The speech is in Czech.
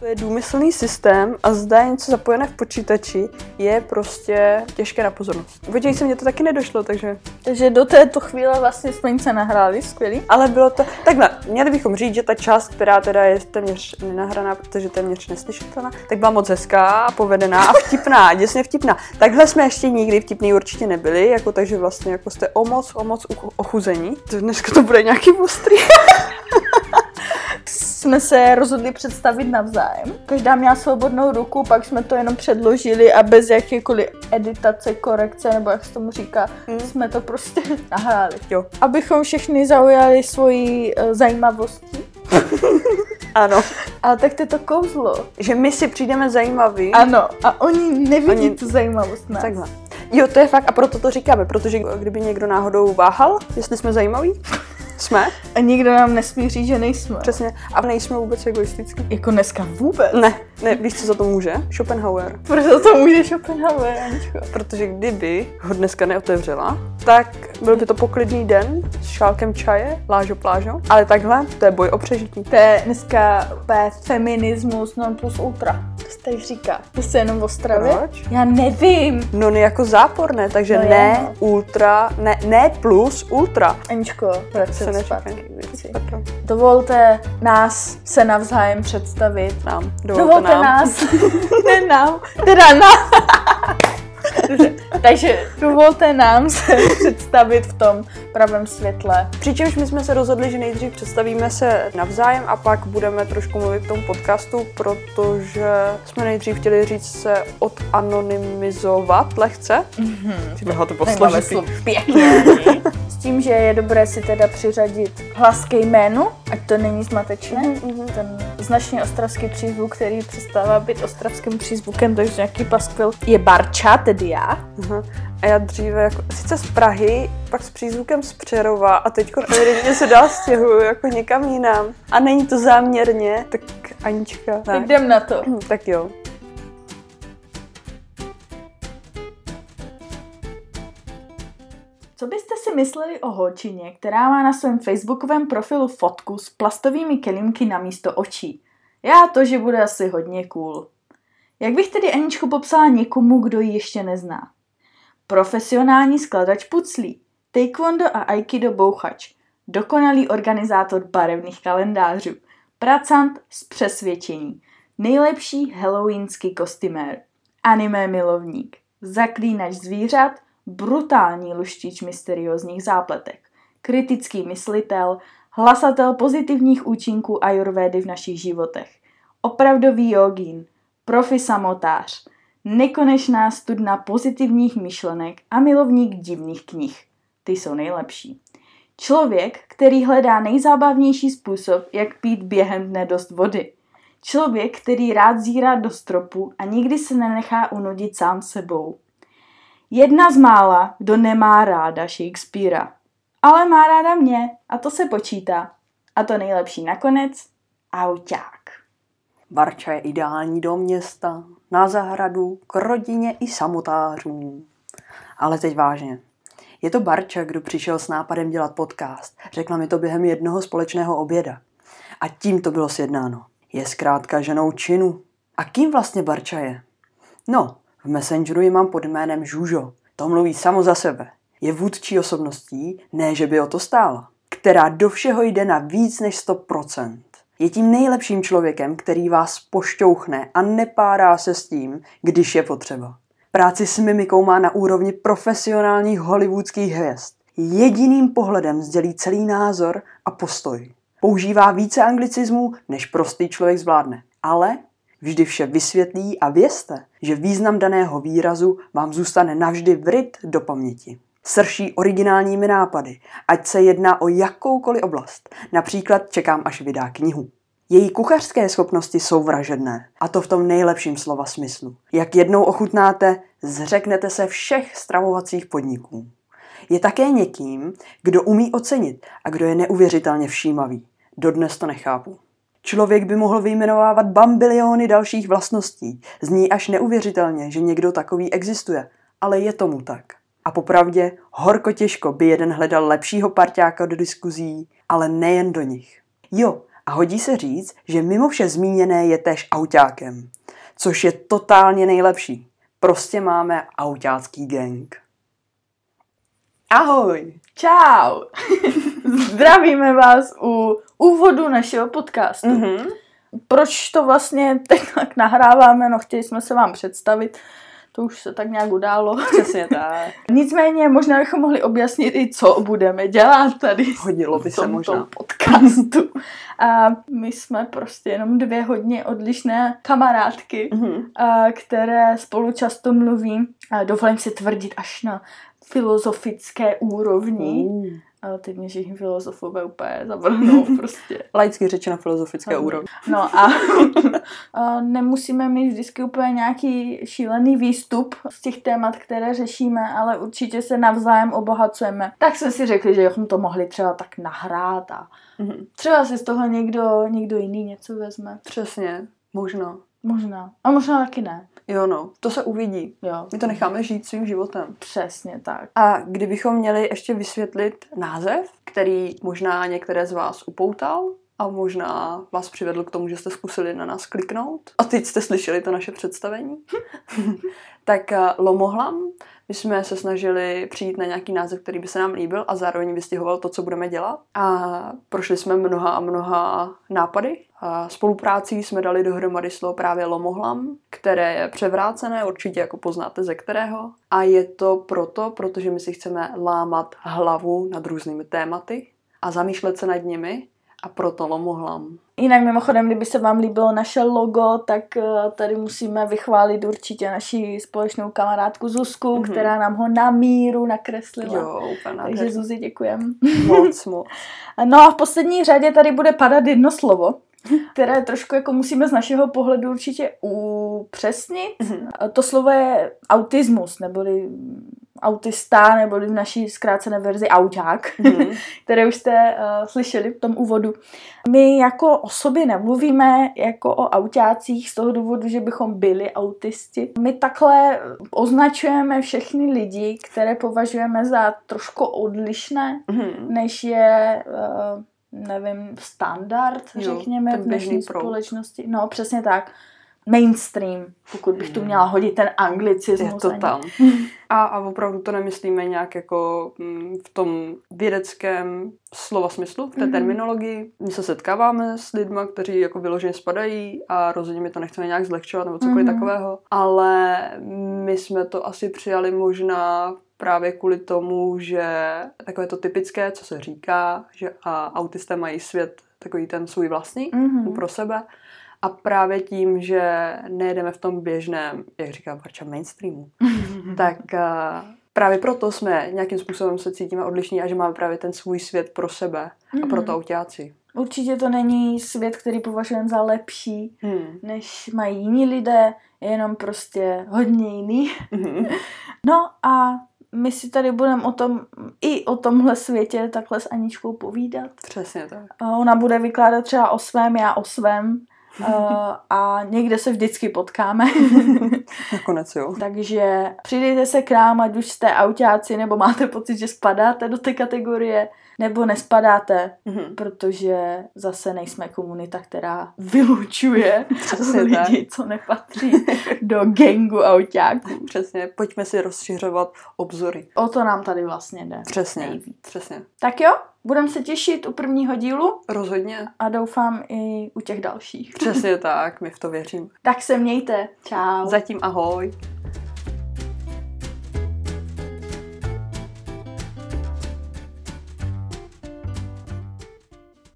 To je důmyslný systém a zda je něco zapojené v počítači, je prostě těžké na pozornost. Počkej se, mě to taky nedošlo, takže... Takže do této chvíle vlastně jsme nic nahráli, skvělý. Ale bylo to... Takhle, měli bychom říct, že ta část, která teda je téměř nenahraná, protože téměř neslyšitelná, tak byla moc hezká a povedená a vtipná, děsně vtipná. Takhle jsme ještě nikdy vtipný určitě nebyli, jako takže vlastně jako jste o moc, o moc ochuzení. Dneska to bude nějaký ostrý. jsme se rozhodli představit navzájem. Každá měla svobodnou ruku, pak jsme to jenom předložili a bez jakékoliv editace, korekce, nebo jak se tomu říká, mm. jsme to prostě nahráli. Jo. Abychom všechny zaujali svoji uh, zajímavostí. ano. Ale tak to je to kouzlo. Že my si přijdeme zajímaví. Ano, a oni nevidí oni... tu zajímavost nás. Takhle. Jo, to je fakt a proto to říkáme, protože kdyby někdo náhodou váhal, jestli jsme zajímaví, jsme. A nikdo nám nesmí říct, že nejsme. Přesně. A nejsme vůbec egoistický. Jako dneska vůbec? Ne, ne, víš, co za to může? Schopenhauer. Proč za to může Schopenhauer, Aničko? Protože kdyby ho dneska neotevřela, tak byl by to poklidný den s šálkem čaje, lážo plážo, ale takhle, to je boj o přežití. To je dneska feminismus non plus ultra. Tady říká. To se jenom v Ostravě? Proč? Já nevím. No ne jako záporné, takže No ne je, no. ultra, ne, ne plus ultra. Aničko, vrať Se zpátky věci. Dovolte nás se navzájem představit. Nám. Dovolte, Dovolte nám. nás. ne nám. Teda nám. Dobře, Takže dovolte nám se představit v tom pravém světle. Přičemž my jsme se rozhodli, že nejdřív představíme se navzájem a pak budeme trošku mluvit v tom podcastu, protože jsme nejdřív chtěli říct se odanonymizovat lehce. Mm-hmm. to bylo Zajímavé složitý. slovo. Pěkně. Tím, že je dobré si teda přiřadit hlas ke jménu, ať to není zmatečné. Mhm, Ten značně ostravský přízvuk, který přestává být ostravským přízvukem, takže nějaký paskvil, je Barča, tedy já. Aha. A já dříve, jako, sice z Prahy, pak s přízvukem z Přerova a teď evidentně se dál stěhuju jako někam jinam. A není to záměrně, tak Anička. Tak Tak, jdem na to. tak jo. Si mysleli o holčině, která má na svém facebookovém profilu fotku s plastovými kelímky na místo očí? Já to, že bude asi hodně cool. Jak bych tedy Aničku popsala někomu, kdo ji ještě nezná? Profesionální skladač puclí, taekwondo a aikido bouchač, dokonalý organizátor barevných kalendářů, pracant z přesvědčení, nejlepší halloweenský kostymér, anime milovník, zaklínač zvířat, brutální luštič mysteriózních zápletek, kritický myslitel, hlasatel pozitivních účinků ajurvédy v našich životech, opravdový jogín, profi samotář, nekonečná studna pozitivních myšlenek a milovník divných knih. Ty jsou nejlepší. Člověk, který hledá nejzábavnější způsob, jak pít během dne dost vody. Člověk, který rád zírá do stropu a nikdy se nenechá unudit sám sebou. Jedna z mála, kdo nemá ráda Shakespearea. Ale má ráda mě a to se počítá. A to nejlepší nakonec, auťák. Barča je ideální do města, na zahradu, k rodině i samotářům. Ale teď vážně. Je to Barča, kdo přišel s nápadem dělat podcast. Řekla mi to během jednoho společného oběda. A tím to bylo sjednáno. Je zkrátka ženou činu. A kým vlastně Barča je? No, v Messengeru ji mám pod jménem Žužo. To mluví samo za sebe. Je vůdčí osobností, ne že by o to stála, která do všeho jde na víc než 100%. Je tím nejlepším člověkem, který vás pošťouchne a nepárá se s tím, když je potřeba. Práci s mimikou má na úrovni profesionálních hollywoodských hvězd. Jediným pohledem sdělí celý názor a postoj. Používá více anglicismů, než prostý člověk zvládne. Ale vždy vše vysvětlí a vězte, že význam daného výrazu vám zůstane navždy vryt do paměti. Srší originálními nápady, ať se jedná o jakoukoliv oblast. Například čekám, až vydá knihu. Její kuchařské schopnosti jsou vražedné, a to v tom nejlepším slova smyslu. Jak jednou ochutnáte, zřeknete se všech stravovacích podniků. Je také někým, kdo umí ocenit a kdo je neuvěřitelně všímavý. Dodnes to nechápu. Člověk by mohl vyjmenovávat bambiliony dalších vlastností. Zní až neuvěřitelně, že někdo takový existuje, ale je tomu tak. A popravdě, horko těžko by jeden hledal lepšího parťáka do diskuzí, ale nejen do nich. Jo, A hodí se říct, že mimo vše zmíněné je též autákem, což je totálně nejlepší. Prostě máme autácký gang. Ahoj! Čau! Zdravíme vás u úvodu našeho podcastu. Mhm. Proč to vlastně teď tak nahráváme? No, chtěli jsme se vám představit. To už se tak nějak událo. Přesně tak. Nicméně možná bychom mohli objasnit i, co budeme dělat tady Hodilo by v se možná. podcastu. A my jsme prostě jenom dvě hodně odlišné kamarádky, Mhm. a které spolu často mluví. A dovolím si tvrdit až na filozofické úrovni. Uh. Ale teď mě všichni filozofové úplně zavrhnou prostě. Laicky řečeno filozofické Ano. úrovni. No a, a nemusíme mít vždycky úplně nějaký šílený výstup z těch témat, které řešíme, ale určitě se navzájem obohacujeme. Tak jsme si řekli, že bychom to mohli třeba tak nahrát a Mhm. třeba si z toho někdo, někdo jiný něco vezme. Přesně. Možná. Možná. A možná taky ne. Jo no, to se uvidí. Jo. My to necháme žít svým životem. Přesně tak. A kdybychom měli ještě vysvětlit název, který možná některé z vás upoutal a možná vás přivedl k tomu, že jste zkusili na nás kliknout a teď jste slyšeli to naše představení, tak eh, Lomohlam, my jsme se snažili přijít na nějaký název, který by se nám líbil a zároveň vystihoval to, co budeme dělat. A prošli jsme mnoha a mnoha nápady. A spoluprácí jsme dali dohromady slovo právě Lomohlam, které je převrácené, určitě jako poznáte ze kterého. A je to proto, protože my si chceme lámat hlavu nad různými tématy a zamýšlet se nad nimi a proto Lomohlam. Jinak mimochodem, kdyby se vám líbilo naše logo, tak eh, tady musíme vychválit určitě naši společnou kamarádku Zuzku, Mhm. která nám ho na míru nakreslila. Jo, úplně Takže. Zuzi děkujem. Moc, moc. No a v poslední řadě tady bude padat jedno slovo, které trošku jako musíme z našeho pohledu určitě upřesnit. Mhm. A To slovo je autismus, neboli autista, neboli v naší zkrácené verzi auták, Mhm. které už jste uh, slyšeli v tom úvodu. My jako o sobě nemluvíme jako o autácích z toho důvodu, že bychom byli autisti. My takhle označujeme všechny lidi, které považujeme za trošku odlišné, Mhm. než je, uh, nevím, standard, Jo, řekněme, v dnešní proud. společnosti. No, přesně tak. Mainstream, pokud bych tu měla hodit ten Je anglicismus. to ani. tam. A, a opravdu to nemyslíme nějak jako mm, v tom vědeckém slova smyslu, v té Mhm. terminologii. My se setkáváme s lidmi, kteří jako vyloženě spadají a rozhodně my to nechceme nějak zlehčovat nebo cokoliv Mhm. takového. Ale my jsme to asi přijali možná právě kvůli tomu, že takové to typické, co se říká, že a autisté mají svět takový ten svůj vlastní Mhm. pro sebe. A právě tím, že nejedeme v tom běžném, jak říká Barča, mainstreamu, tak uh, právě proto jsme nějakým způsobem se cítíme odlišní a že máme právě ten svůj svět pro sebe a Mhm. proto autáci. Určitě to není svět, který považujeme za lepší, Hmm. než mají jiní lidé, je jenom prostě hodně jiný. Mhm. No a my si tady budeme o tom, i o tomhle světě takhle s Aničkou povídat. Přesně tak. Ona bude vykládat třeba o svém, já o svém. A- a někde se vždycky potkáme. Nakonec jo. Takže přidejte se k nám, ať už jste autáci, nebo máte pocit, že spadáte do té kategorie, nebo nespadáte, Mhm. protože zase nejsme komunita, která vylučuje Přesně lidi, co nepatří do gangu autáků. Přesně, pojďme si rozšiřovat obzory. O to nám tady vlastně jde. Přesně, Nejvíc. přesně. Tak jo, budeme se těšit u prvního dílu Rozhodně. a doufám i u těch dalších. Přesně tak, my v to věřím. Tak se mějte. Čau. Zatím ahoj.